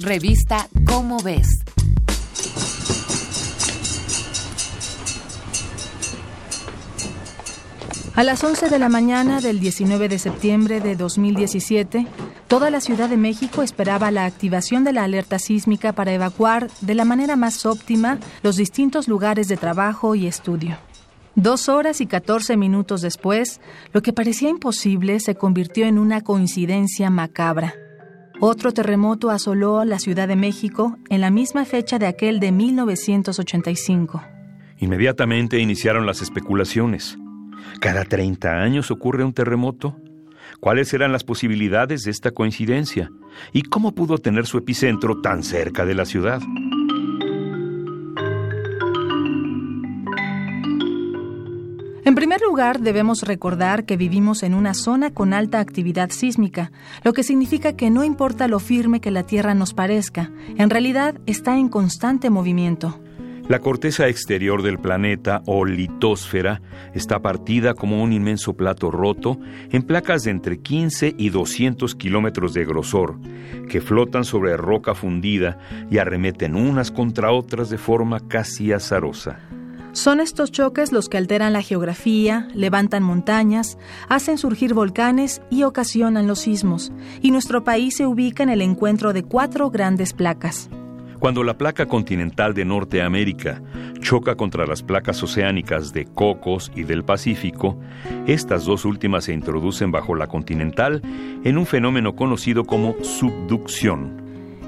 Revista Cómo ves. A las 11 de la mañana del 19 de septiembre de 2017, toda la Ciudad de México esperaba la activación de la alerta sísmica para evacuar de la manera más óptima los distintos lugares de trabajo y estudio. Dos horas y 14 minutos después, lo que parecía imposible se convirtió en una coincidencia macabra. Otro terremoto asoló la Ciudad de México en la misma fecha de aquel de 1985. Inmediatamente iniciaron las especulaciones. ¿Cada 30 años ocurre un terremoto? ¿Cuáles eran las posibilidades de esta coincidencia? ¿Y cómo pudo tener su epicentro tan cerca de la ciudad? En primer lugar, debemos recordar que vivimos en una zona con alta actividad sísmica, lo que significa que no importa lo firme que la Tierra nos parezca, en realidad está en constante movimiento. La corteza exterior del planeta, o litósfera, está partida como un inmenso plato roto en placas de entre 15 y 200 kilómetros de grosor, que flotan sobre roca fundida y arremeten unas contra otras de forma casi azarosa. Son estos choques los que alteran la geografía, levantan montañas, hacen surgir volcanes y ocasionan los sismos, y nuestro país se ubica en el encuentro de cuatro grandes placas. Cuando la placa continental de Norteamérica choca contra las placas oceánicas de Cocos y del Pacífico, estas dos últimas se introducen bajo la continental en un fenómeno conocido como subducción.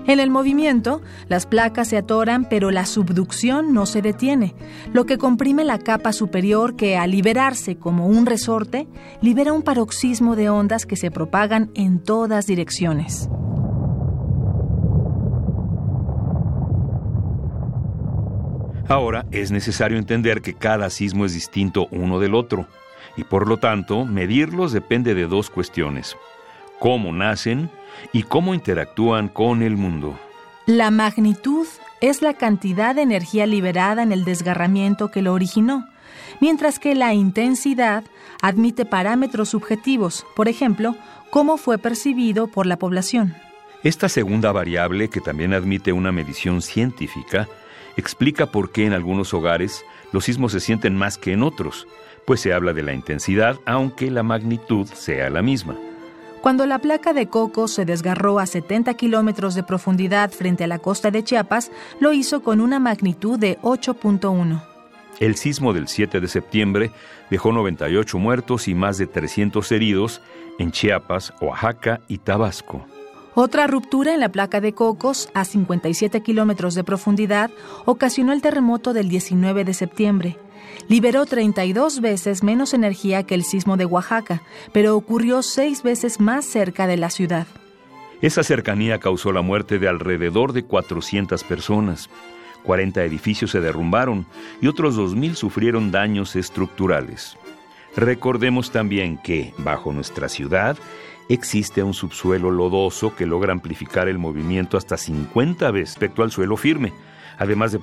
En el movimiento, las placas se atoran, pero la subducción no se detiene, lo que comprime la capa superior que, al liberarse como un resorte, libera un paroxismo de ondas que se propagan en todas direcciones. Ahora es necesario entender que cada sismo es distinto uno del otro, y por lo tanto, medirlos depende de dos cuestiones cómo nacen y cómo interactúan con el mundo. La magnitud es la cantidad de energía liberada en el desgarramiento que lo originó, mientras que la intensidad admite parámetros subjetivos, por ejemplo, cómo fue percibido por la población. Esta segunda variable, que también admite una medición científica, explica por qué en algunos hogares los sismos se sienten más que en otros, pues se habla de la intensidad aunque la magnitud sea la misma. Cuando la placa de coco se desgarró a 70 kilómetros de profundidad frente a la costa de Chiapas, lo hizo con una magnitud de 8.1. El sismo del 7 de septiembre dejó 98 muertos y más de 300 heridos en Chiapas, Oaxaca y Tabasco. Otra ruptura en la placa de Cocos, a 57 kilómetros de profundidad, ocasionó el terremoto del 19 de septiembre liberó 32 veces menos energía que el sismo de Oaxaca, pero ocurrió seis veces más cerca de la ciudad. Esa cercanía causó la muerte de alrededor de 400 personas. 40 edificios se derrumbaron y otros 2.000 sufrieron daños estructurales. Recordemos también que, bajo nuestra ciudad, existe un subsuelo lodoso que logra amplificar el movimiento hasta 50 veces respecto al suelo firme, además de